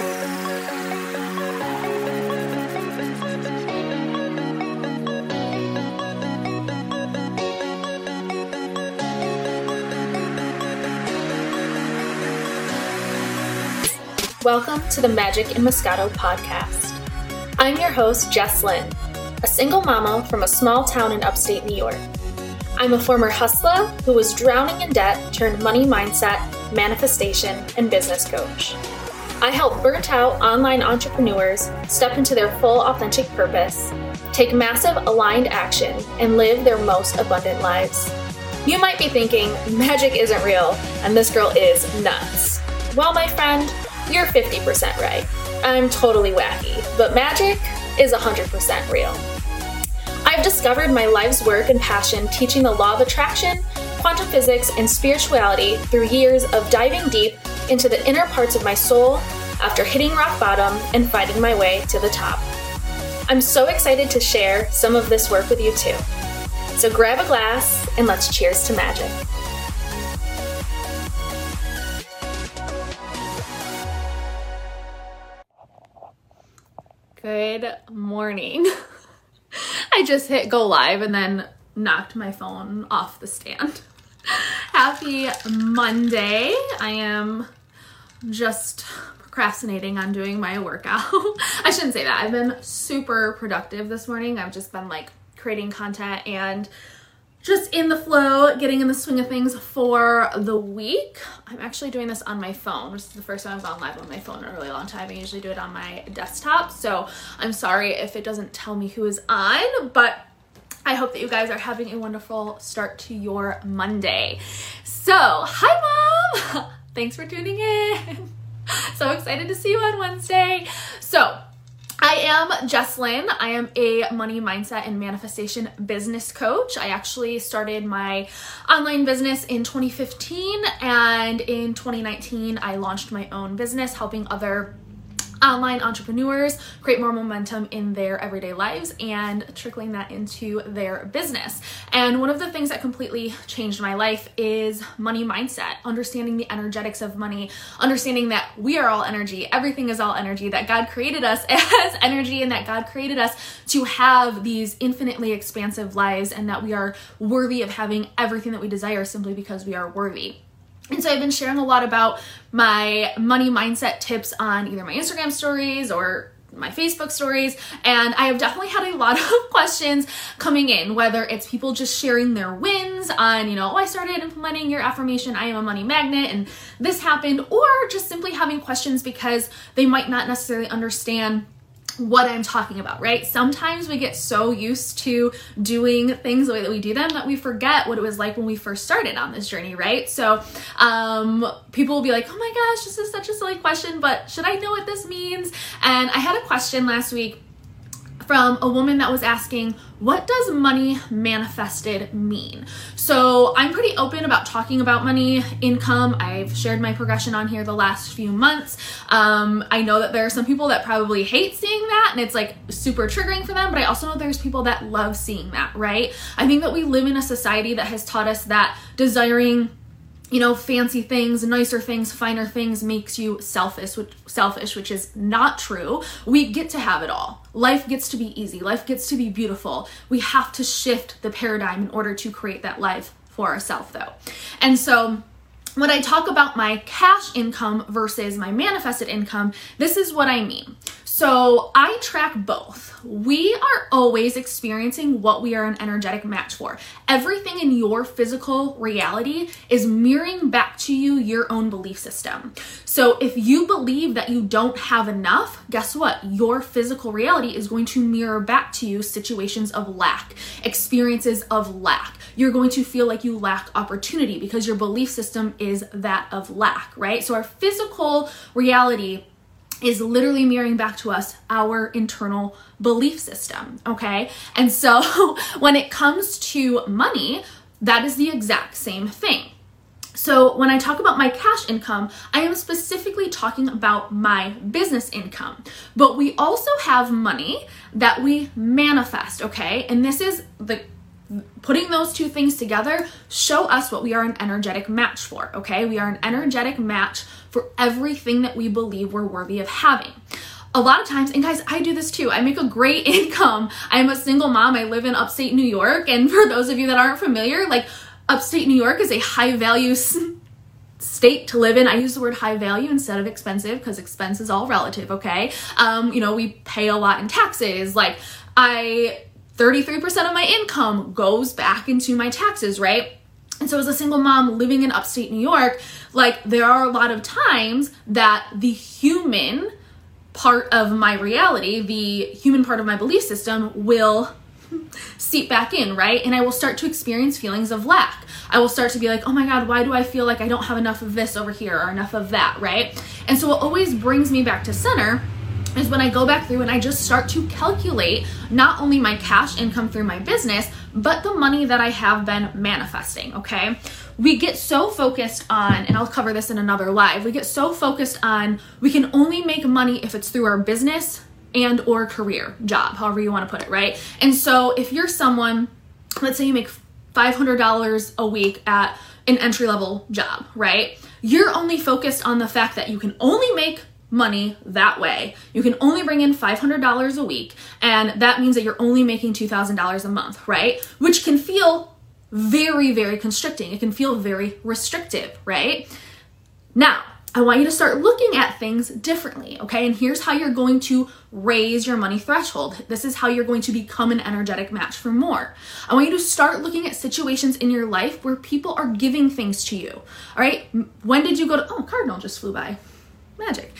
Welcome to the Magic in Moscato podcast. I'm your host, Jess Lynn, a single mama from a small town in upstate New York. I'm a former hustler who was drowning in debt turned money mindset, manifestation, and business coach. I help burnt out online entrepreneurs step into their full authentic purpose, take massive aligned action, and live their most abundant lives. You might be thinking, magic isn't real, and this girl is nuts. Well, my friend, you're 50% right. I'm totally wacky, but magic is 100% real. I've discovered my life's work and passion teaching the law of attraction, quantum physics, and spirituality through years of diving deep into the inner parts of my soul after hitting rock bottom and fighting my way to the top. I'm so excited to share some of this work with you too. So grab a glass and let's cheers to magic. Good morning. I just hit go live and then knocked my phone off the stand. Happy Monday. I am just procrastinating on doing my workout. I shouldn't say that. I've been super productive this morning. I've just been like creating content and just in the flow, getting in the swing of things for the week. I'm actually doing this on my phone, This is the first time I've gone live on my phone in a really long time. I usually do it on my desktop, so I'm sorry if it doesn't tell me who is on, but I hope that you guys are having a wonderful start to your Monday. So, hi, Mom! Thanks for tuning in. so excited to see you on Wednesday. So, I am Jesslyn. I am a money mindset and manifestation business coach. I actually started my online business in 2015 and in 2019 I launched my own business helping other online entrepreneurs create more momentum in their everyday lives and trickling that into their business. And one of the things that completely changed my life is money mindset, understanding the energetics of money, understanding that we are all energy, everything is all energy, that God created us as energy, and that God created us to have these infinitely expansive lives, and that we are worthy of having everything that we desire simply because we are worthy. And so I've been sharing a lot about my money mindset tips on either my Instagram stories or my Facebook stories, and I have definitely had a lot of questions coming in, whether it's people just sharing their wins on, you know, oh, I started implementing your affirmation, I am a money magnet, and this happened, or just simply having questions because they might not necessarily understand what I'm talking about, right? Sometimes we get so used to doing things the way that we do them that we forget what it was like when we first started on this journey, right? So, um, people will be like, oh my gosh, this is such a silly question, but should I know what this means? And I had a question last week from a woman that was asking, What does money manifested mean? So I'm pretty open about talking about money, income. I've shared my progression on here the last few months. Um, I know that there are some people that probably hate seeing that and it's like super triggering for them, but I also know there's people that love seeing that, right? I think that we live in a society that has taught us that desiring you know, fancy things, nicer things, finer things makes you selfish, which, selfish, which is not true. We get to have it all. Life gets to be easy. Life gets to be beautiful. We have to shift the paradigm in order to create that life for ourselves, though. And so, when I talk about my cash income versus my manifested income, this is what I mean. So I track both. We are always experiencing what we are an energetic match for. Everything in your physical reality is mirroring back to you your own belief system. So if you believe that you don't have enough, guess what? Your physical reality is going to mirror back to you situations of lack, experiences of lack. You're going to feel like you lack opportunity because your belief system is that of lack, right? So our physical reality is literally mirroring back to us our internal belief system, okay? And so when it comes to money, that is the exact same thing. So, when I talk about my cash income, I am specifically talking about my business income. But we also have money that we manifest, okay? And this is the putting those two things together show us what we are an energetic match for, okay? We are an energetic match for everything that we believe we're worthy of having. A lot of times, and guys, I do this too. I make a great income. I'm a single mom. I live in upstate New York. And for those of you that aren't familiar, like upstate New York is a high value state to live in. I use the word high value instead of expensive because expense is all relative, okay? Um, you know, we pay a lot in taxes. Like, I 33% of my income goes back into my taxes, right? And so, as a single mom living in upstate New York, like there are a lot of times that the human part of my reality, the human part of my belief system, will seep back in, right? And I will start to experience feelings of lack. I will start to be like, oh my God, why do I feel like I don't have enough of this over here or enough of that, right? And so, it always brings me back to center is when I go back through and I just start to calculate not only my cash income through my business, but the money that I have been manifesting, okay? We get so focused on, and I'll cover this in another live, we get so focused on we can only make money if it's through our business and or career, job, however you want to put it, right? And so if you're someone, let's say you make $500 a week at an entry level job, right? You're only focused on the fact that you can only make money that way. You can only bring in $500 a week, and that means that you're only making $2,000 a month, right? Which can feel very, very constricting. It can feel very restrictive, right? Now, I want you to start looking at things differently, okay? And here's how you're going to raise your money threshold. This is how you're going to become an energetic match for more. I want you to start looking at situations in your life where people are giving things to you, all right? When did you go to, oh, Cardinal just flew by. Magic.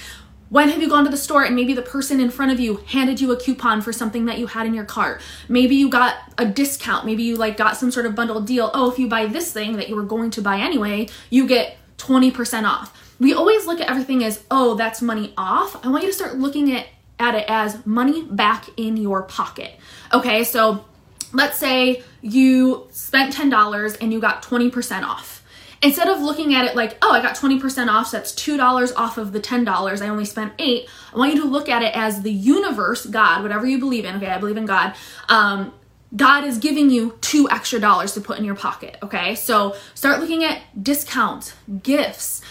When have you gone to the store and maybe the person in front of you handed you a coupon for something that you had in your cart? Maybe you got a discount. Maybe you like got some sort of bundle deal. Oh, if you buy this thing that you were going to buy anyway, you get 20% off. We always look at everything as, oh, that's money off. I want you to start looking at, at it as money back in your pocket. Okay, so let's say you spent $10 and you got 20% off Instead of looking at it like, oh, I got 20% off, so that's $2 off of the $10, I only spent 8 I want you to look at it as the universe, God, whatever you believe in, okay, I believe in God, um, God is giving you two extra dollars to put in your pocket, okay? So start looking at discounts, gifts.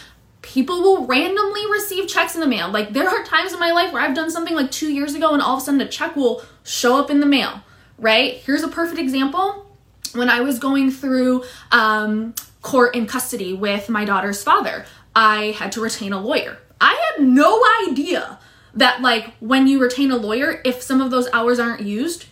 People will randomly receive checks in the mail. Like there are times in my life where I've done something like two years ago and all of a sudden a check will show up in the mail, right? Here's a perfect example. When I was going through um, court and custody with my daughter's father. I had to retain a lawyer. I had no idea that, like, when you retain a lawyer, if some of those hours aren't used,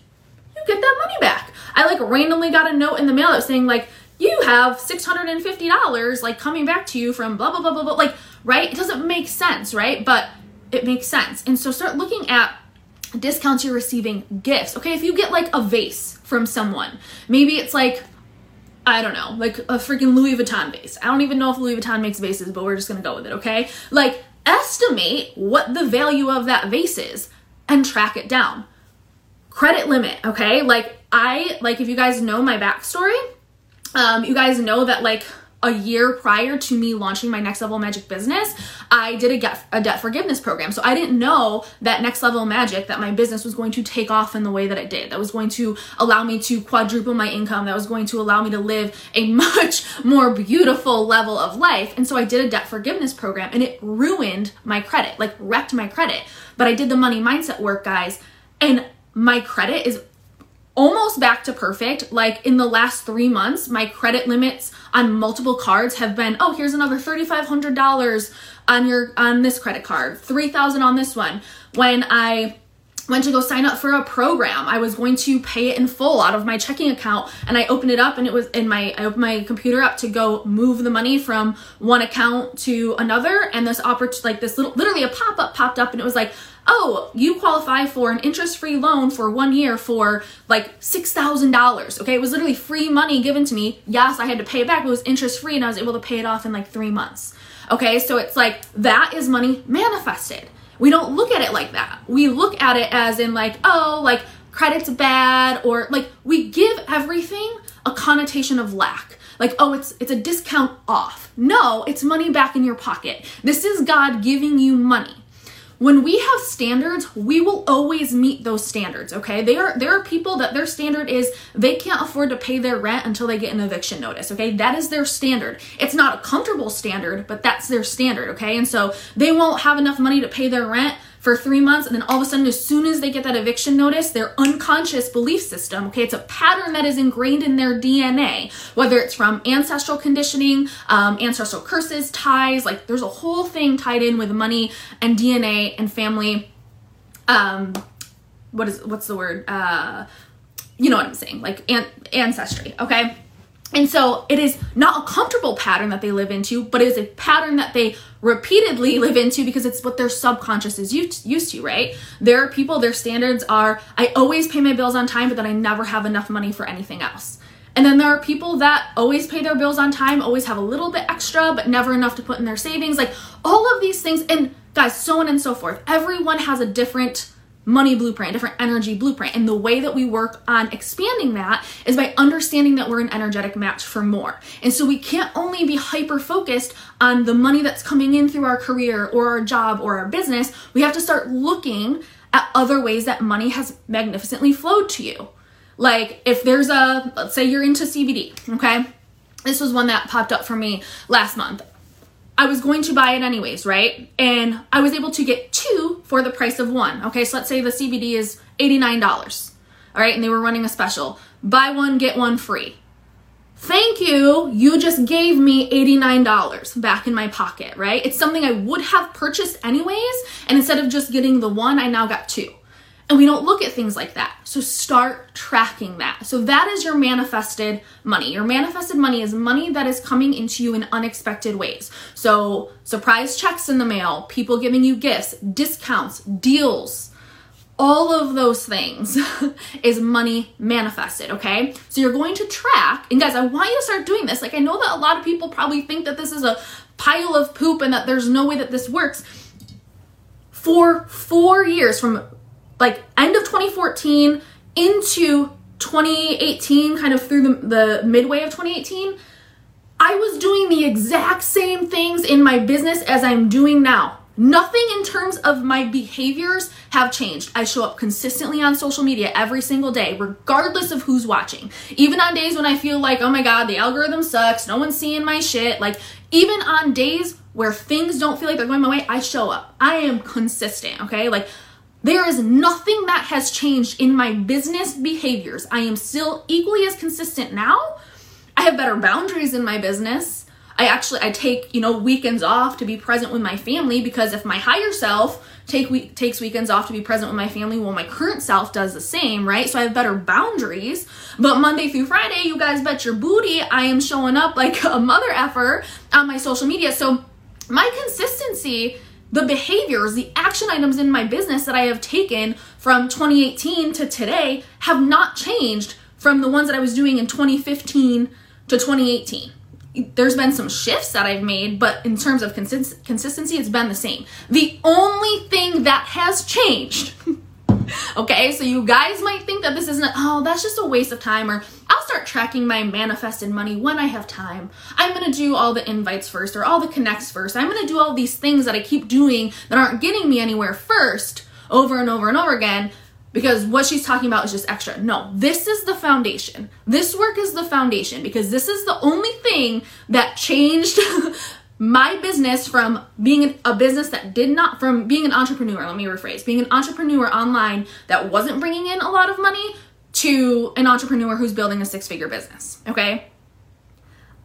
you get that money back. I, like, randomly got a note in the mail that was saying, like, you have $650, like, coming back to you from blah, blah, blah, blah, blah. Like, right? It doesn't make sense, right? But it makes sense. And so start looking at discounts you're receiving, gifts. Okay, if you get, like, a vase from someone, maybe it's like, I don't know, like a freaking Louis Vuitton vase. I don't even know if Louis Vuitton makes vases, but we're just gonna go with it, okay? Like, estimate what the value of that vase is and track it down. Credit limit, okay? Like, I, like, if you guys know my backstory, um, you guys know that, like, a year prior to me launching my next level magic business i did a, get, a debt forgiveness program. So i didn't know that next level magic that my business was going to take off in the way that it did that was going to allow me to quadruple my income that was going to allow me to live a much more beautiful level of life. And so i did a debt forgiveness program and it ruined my credit like wrecked my credit. But i did the money mindset work guys and my credit is almost back to perfect. Like in the last three months, my credit limits on multiple cards have been, oh, here's another $3,500 on your, on this credit card, 3000 on this one. When I went to go sign up for a program. I was going to pay it in full out of my checking account and I opened it up and it was in my I opened my computer up to go move the money from one account to another and this opportunity like this little literally a pop-up popped up and it was like oh, you qualify for an interest free loan for one year for like $6,000. Okay, it was literally free money given to me. Yes, I had to pay it back, but it was interest free and I was able to pay it off in like three months. Okay, so it's like that is money manifested. We don't look at it like that. We look at it as in like, oh, like credit's bad or like we give everything a connotation of lack. Like, oh, it's it's a discount off. No, it's money back in your pocket. This is God giving you money when we have standards, we will always meet those standards, okay? They are there are people that their standard is they can't afford to pay their rent until they get an eviction notice, okay? That is their standard. It's not a comfortable standard, but that's their standard, okay? And so they won't have enough money to pay their rent for three months, and then all of a sudden, as soon as they get that eviction notice, their unconscious belief system, okay, it's a pattern that is ingrained in their DNA, whether it's from ancestral conditioning, um, ancestral curses, ties, like there's a whole thing tied in with money and DNA and family. Um, what is what's the word? Uh, you know what I'm saying, like an- ancestry, okay? And so it is not a comfortable pattern that they live into, but it is a pattern that they repeatedly live into because it's what their subconscious is used to, right? There are people, their standards are I always pay my bills on time, but then I never have enough money for anything else. And then there are people that always pay their bills on time, always have a little bit extra, but never enough to put in their savings. Like all of these things, and guys, so on and so forth. Everyone has a different money blueprint, different energy blueprint. And the way that we work on expanding that is by understanding that we're an energetic match for more. And so we can't only be hyper focused on the money that's coming in through our career or our job or our business. We have to start looking at other ways that money has magnificently flowed to you. Like if there's a, let's say you're into CBD, okay? This was one that popped up for me last month. I was going to buy it anyways, right? And I was able to get two for the price of one. Okay, so let's say the CBD is $89. All right, and they were running a special. Buy one, get one free. Thank you. You just gave me $89 back in my pocket, right? It's something I would have purchased anyways. And instead of just getting the one, I now got two. And we don't look at things like that. So start tracking that. So that is your manifested money. Your manifested money is money that is coming into you in unexpected ways. So surprise checks in the mail, people giving you gifts, discounts, deals, all of those things is money manifested, okay? So you're going to track, and guys, I want you to start doing this. Like, I know that a lot of people probably think that this is a pile of poop and that there's no way that this works. For four years, from like end of 2014 into 2018, kind of through the, the midway of 2018, I was doing the exact same things in my business as I'm doing now. Nothing in terms of my behaviors have changed. I show up consistently on social media every single day, regardless of who's watching. Even on days when I feel like, oh my God, the algorithm sucks, no one's seeing my shit. Like, even on days where things don't feel like they're going my way, I show up. I am consistent, okay? Like, there is nothing that has changed in my business behaviors. I am still equally as consistent now. I have better boundaries in my business. I actually I take, you know, weekends off to be present with my family because if my higher self take takes weekends off to be present with my family, well my current self does the same, right? So I have better boundaries. But Monday through Friday, you guys bet your booty I am showing up like a mother effer on my social media. So my consistency the behaviors, the action items in my business that I have taken from 2018 to today have not changed from the ones that I was doing in 2015 to 2018. There's been some shifts that I've made, but in terms of consist- consistency, it's been the same. The only thing that has changed okay, so you guys might think that this isn't, oh, that's just a waste of time, or I'll start tracking my manifested money when I have time. I'm gonna do all the invites first, or all the connects first. I'm gonna do all these things that I keep doing that aren't getting me anywhere first, over and over and over again, because what she's talking about is just extra. No, this is the foundation. This work is the foundation because this is the only thing that changed my business from being a business that did not from being an entrepreneur let me rephrase being an entrepreneur online that wasn't bringing in a lot of money to an entrepreneur who's building a six figure business okay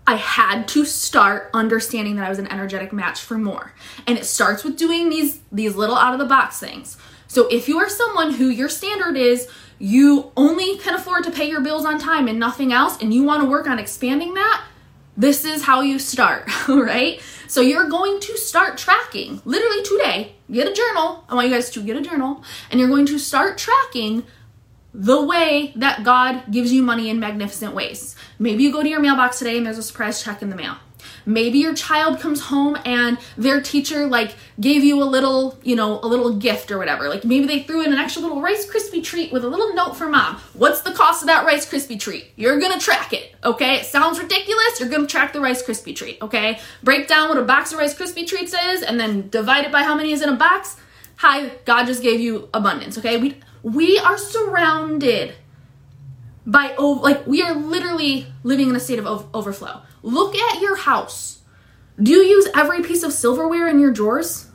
I had to start understanding that I was an energetic match for more. And it starts with doing these these little out of the box things. So if you are someone who your standard is you only can afford to pay your bills on time and nothing else and you want to work on expanding that, this is how you start, right? So you're going to start tracking literally today. Get a journal. I want you guys to get a journal and you're going to start tracking the way that God gives you money in magnificent ways. Maybe you go to your mailbox today and there's a surprise check in the mail. Maybe your child comes home and their teacher like gave you a little, you know, a little gift or whatever. Like maybe they threw in an extra little Rice Krispie treat with a little note for mom. What's the cost of that Rice Krispie treat? You're gonna track it, okay? It sounds ridiculous. You're gonna track the Rice Krispie treat, okay? Break down what a box of Rice Krispie treats is and then divide it by how many is in a box. hi, God just gave you abundance, okay? We we are surrounded by like we are literally living in a state of overflow. Look at your house. Do you use every piece of silverware in your drawers?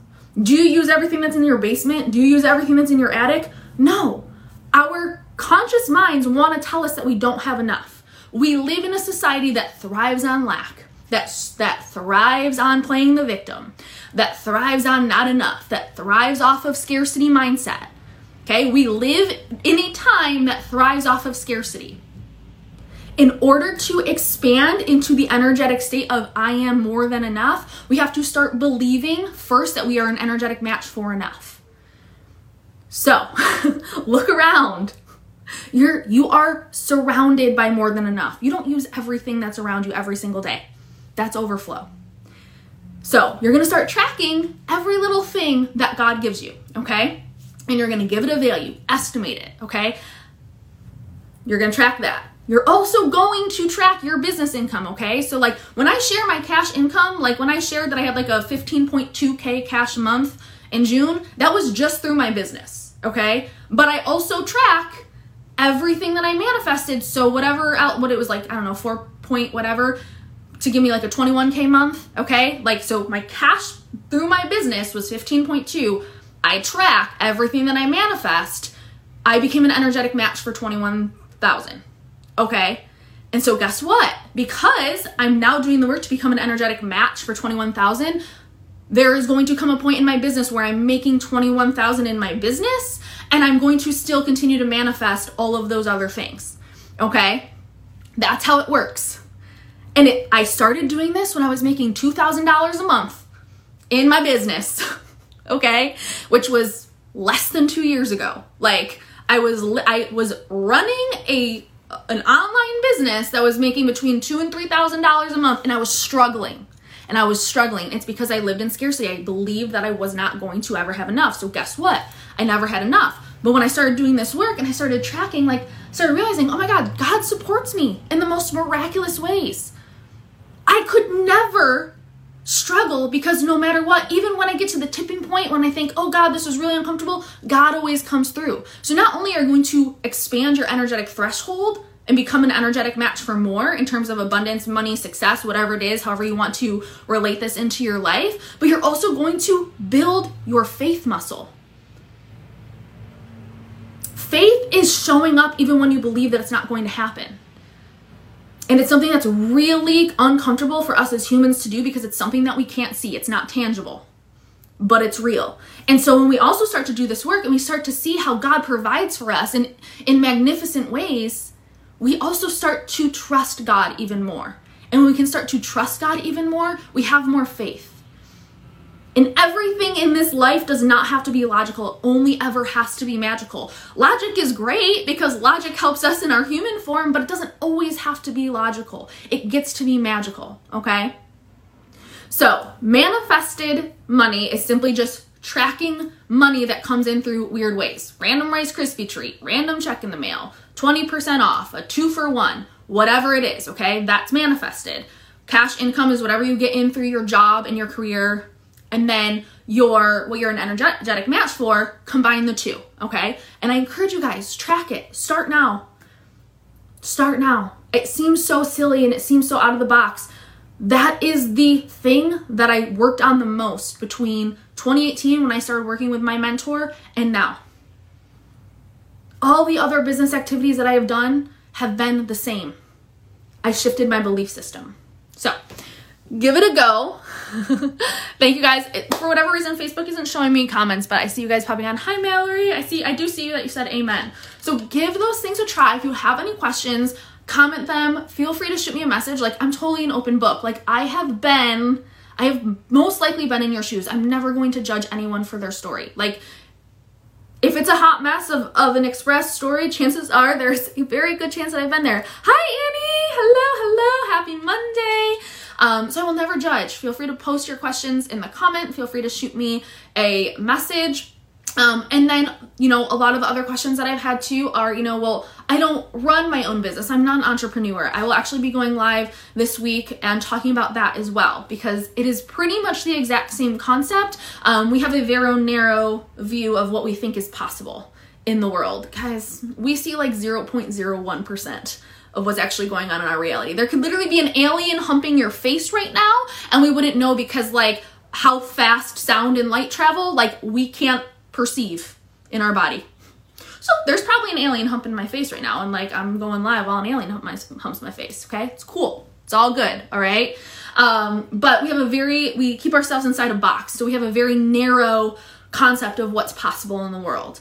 Do you use everything that's in your basement? Do you use everything that's in your attic? No. Our conscious minds want to tell us that we don't have enough. We live in a society that thrives on lack, that, that thrives on playing the victim, that thrives on not enough, that thrives off of scarcity mindset. Okay, we live in a time that thrives off of scarcity. In order to expand into the energetic state of I am more than enough, we have to start believing first that we are an energetic match for enough. So, look around. You're you are surrounded by more than enough. You don't use everything that's around you every single day. That's overflow. So, you're going to start tracking every little thing that God gives you, okay? and you're going to give it a value, estimate it, okay? You're going to track that. You're also going to track your business income, okay? So, like when I share my cash income, like when I shared that I had like a 15.2K cash month in June, that was just through my business, okay? But I also track everything that I manifested. So, whatever, out, what it was like, I don't know, 4 point whatever, to give me like a 21K month, okay? Like, so my cash through my business was 15.2 I track everything that I manifest, I became an energetic match for 21,000. Okay? And so guess what? Because I'm now doing the work to become an energetic match for 21,000, there is going to come a point in my business where I'm making 21,000 in my business and I'm going to still continue to manifest all of those other things. Okay? That's how it works. And it, I started doing this when I was making $2,000 a month in my business. okay? Which was less than 2 years ago. Like I was I was running a an online business that was making between 2 and 3000 dollars a month and I was struggling. And I was struggling. It's because I lived in scarcity. I believed that I was not going to ever have enough. So guess what? I never had enough. But when I started doing this work and I started tracking, like, started realizing, oh my God, God supports me in the most miraculous ways. I could never struggle because no matter what, even when I get to the tipping point when I think, oh God, this is really uncomfortable, God always comes through. So not only are you going to expand your energetic threshold and become an energetic match for more in terms of abundance, money, success, whatever it is, however you want to relate this into your life, but you're also going to build your faith muscle. Faith is showing up even when you believe that it's not going to happen. And it's something that's really uncomfortable for us as humans to do because it's something that we can't see. It's not tangible, but it's real. And so when we also start to do this work and we start to see how God provides for us in, in magnificent ways, we also start to trust God even more. And when we can start to trust God even more, we have more faith. And everything in this life does not have to be logical, it only ever has to be magical. Logic is great because logic helps us in our human form, but it doesn't always have to be logical. It gets to be magical, okay? So, manifested money is simply just tracking money that comes in through weird ways. Random Rice Krispie treat, random check in the mail, 20% off, a two for one, whatever it is, okay? That's manifested. Cash income is whatever you get in through your job and your career and then your what you're an energetic match for, combine the two, okay? And I encourage you guys, track it. Start now. Start now. It seems so silly and it seems so out of the box. That is the thing that I worked on the most between 2018 when I started working with my mentor and now. All the other business activities that I have done have been the same. I shifted my belief system. So, give it a go. Thank you guys. For whatever reason, Facebook isn't showing me comments, but I see you guys popping on. Hi, Mallory. I see, I do see you that you said amen. So give those things a try. If you have any questions, comment them. Feel free to shoot me a message. Like, I'm totally an open book. Like, I have been, I have most likely been in your shoes. I'm never going to judge anyone for their story. Like, if it's a hot mess of, of an express story, chances are there's a very good chance that I've been there. Hi, Annie. Hello, hello. Happy Monday. Um, so I will never judge. Feel free to post your questions in the comment. Feel free to shoot me a message. Um, and then, you know, a lot of the other questions that I've had too are, you know, well, I don't run my own business. I'm not an entrepreneur. I will actually be going live this week and talking about that as well because it is pretty much the exact same concept. Um, we have a very narrow view of what we think is possible in the world. Guys, we see like 0.01% of what's actually going on in our reality. There could literally be an alien humping your face right now and we wouldn't know because like how fast sound and light travel, like we can't perceive in our body. So there's probably an alien humping my face right now, and like I'm going live while an alien hump my, humps my face. Okay, it's cool. It's all good. All right. Um, but we have a very we keep ourselves inside a box, so we have a very narrow concept of what's possible in the world.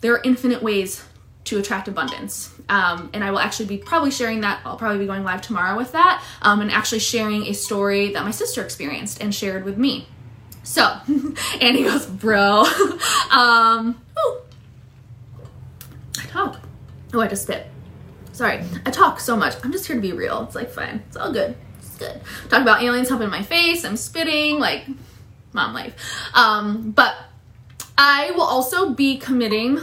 There are infinite ways to attract abundance. Um, and I will actually be probably sharing that. I'll probably be going live tomorrow with that um, and actually sharing a story that my sister experienced and shared with me. So, Andy goes, bro. um. I talk. Oh, I just spit. Sorry, I talk so much. I'm just here to be real. It's like fine. It's all good. It's good. Talk about aliens humping my face. I'm spitting. Like, mom life. Um, but I will also be committing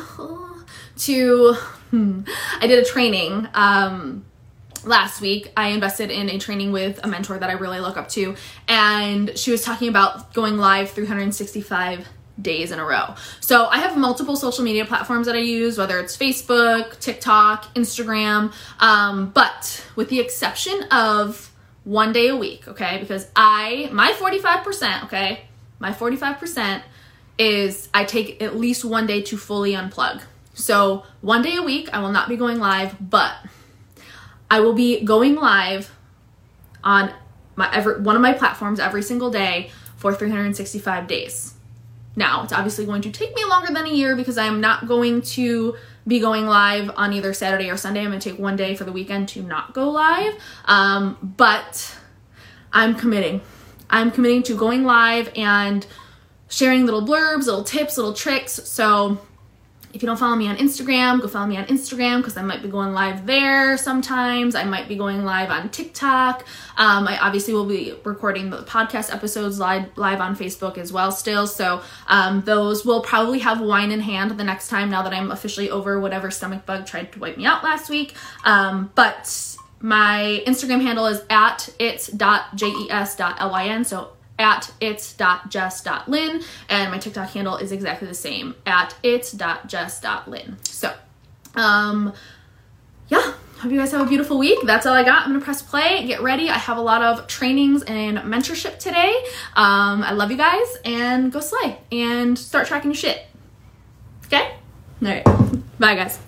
to. Hmm, I did a training. Um, last week i invested in a training with a mentor that i really look up to and she was talking about going live 365 days in a row. So i have multiple social media platforms that i use whether it's facebook tiktok instagram um, but with the exception of one day a week okay because i my 45% okay my 45% is i take at least one day to fully unplug. So one day a week i will not be going live but I will be going live on my every one of my platforms every single day for 365 days. Now, it's obviously going to take me longer than a year because I am not going to be going live on either Saturday or Sunday. I'm going to take one day for the weekend to not go live. Um, but I'm committing. I'm committing to going live and sharing little blurbs, little tips, little tricks. So if you don't follow me on Instagram, go follow me on Instagram because I might be going live there sometimes. I might be going live on TikTok. Um, I obviously will be recording the podcast episodes live, live on Facebook as well, still. So um, those will probably have wine in hand the next time now that I'm officially over whatever stomach bug tried to wipe me out last week. Um, but my Instagram handle is at its.jess.lyn. So at its.jess.lyn and my TikTok handle is exactly the same at its.jess.lyn. So, um, yeah, hope you guys have a beautiful week. That's all I got. I'm gonna press play, get ready. I have a lot of trainings and mentorship today. Um, I love you guys and go slay and start tracking your shit. Okay? All right. Bye, guys.